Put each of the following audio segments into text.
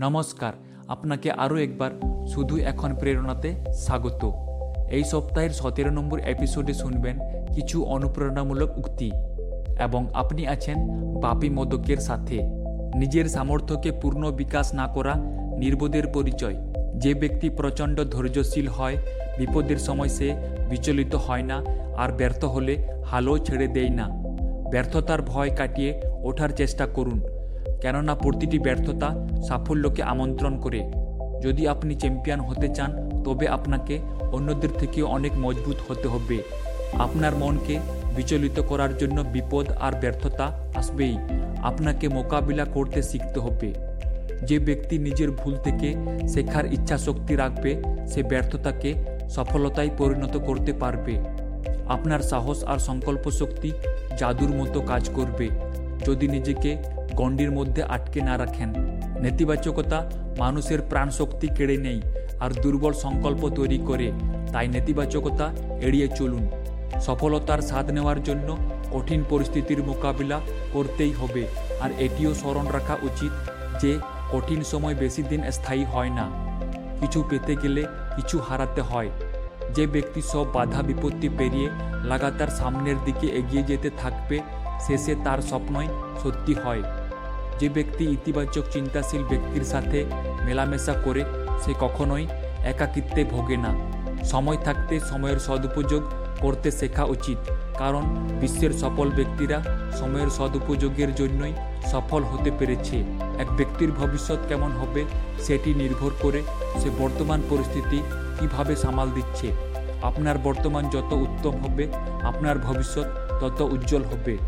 নমস্কার, আপনাকে আরও একবার শুধু এখন প্রেরণাতে স্বাগত। এই সপ্তাহের সতেরো নম্বর এপিসোডে শুনবেন কিছু অনুপ্রেরণামূলক উক্তি এবং আপনি আছেন বাপি মদকের সাথে। নিজের সামর্থ্যকে পূর্ণ বিকাশ না করা নির্বোধের পরিচয়। যে ব্যক্তি প্রচণ্ড ধৈর্যশীল হয়, বিপদের সময় সে বিচলিত হয় না আর ব্যর্থ হলে হালও ছেড়ে দেয় না। ব্যর্থতার ভয় কাটিয়ে ওঠার চেষ্টা করুন। কেননা প্রতিটি ব্যর্থতা সাফল্যকে আমন্ত্রণ করে। যদি আপনি চ্যাম্পিয়ন হতে চান, তবে আপনাকে অন্যদের থেকে অনেক মজবুত হতে হবে। আপনার মনকে বিচলিত করার জন্য বিপদ আর ব্যর্থতা আসবেই। আপনাকে মোকাবিলা করতে শিখতে হবে। যে ব্যক্তি নিজের ভুল থেকে শেখার ইচ্ছা শক্তি রাখবে, সে ব্যর্থতাকে সফলতায় পরিণত করতে পারবে। আপনার সাহস আর সংকল্প শক্তি জাদুর মতো কাজ করবে। যদি নিজেকে গণ্ডির মধ্যে আটকে না রাখেন। নেতিবাচকতা মানুষের প্রাণ শক্তি কেড়ে নেই আর দুর্বল সংকল্প তৈরি করে, তাই নেতিবাচকতা এড়িয়ে চলুন। সফলতার স্বাদ নেওয়ার জন্য কঠিন পরিস্থিতির মোকাবিলা করতেই হবে, আর এটিও স্মরণ রাখা উচিত যে কঠিন সময় বেশি দিন স্থায়ী হয় না। কিছু পেতে গেলে কিছু হারাতে হয়। যে ব্যক্তি সব বাধা বিপত্তি পেরিয়ে লাগাতার সামনের দিকে এগিয়ে যেতে থাকবে শেষে তার স্বপ্নই সত্যি হয়। যে ব্যক্তি ইতিবাচক চিন্তাশীল ব্যক্তির সাথে মেলামেশা করে, সে কখনোই একাকিত্বে ভোগে না। সময় থাকতে সময়ের সদুপযোগ করতে শেখা উচিত। কারণ বিশ্বের সফল ব্যক্তিরা সময়ের সদুপযোগের জন্যই সফল হতে পেরেছে। এক ব্যক্তির ভবিষ্যৎ কেমন হবে, সেটি নির্ভর করে সে বর্তমান পরিস্থিতি কীভাবে সামাল দিচ্ছে। আপনার বর্তমান যত উত্তম হবে, আপনার ভবিষ্যৎ তত উজ্জ্বল হবে।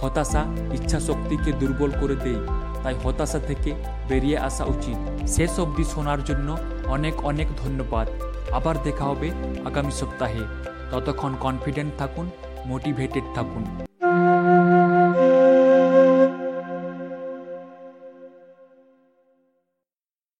হতাশা ইচ্ছা শক্তিকে দুর্বল করে দেয়। তাই হতাশা থেকে বেরিয়ে আসা উচিত। শেষ অবধি শোনার জন্য অনেক অনেক ধন্যবাদ। আবার দেখা হবে আগামী সপ্তাহে। ততক্ষণ কনফিডেন্ট থাকুন মোটিভেটেড থাকুন।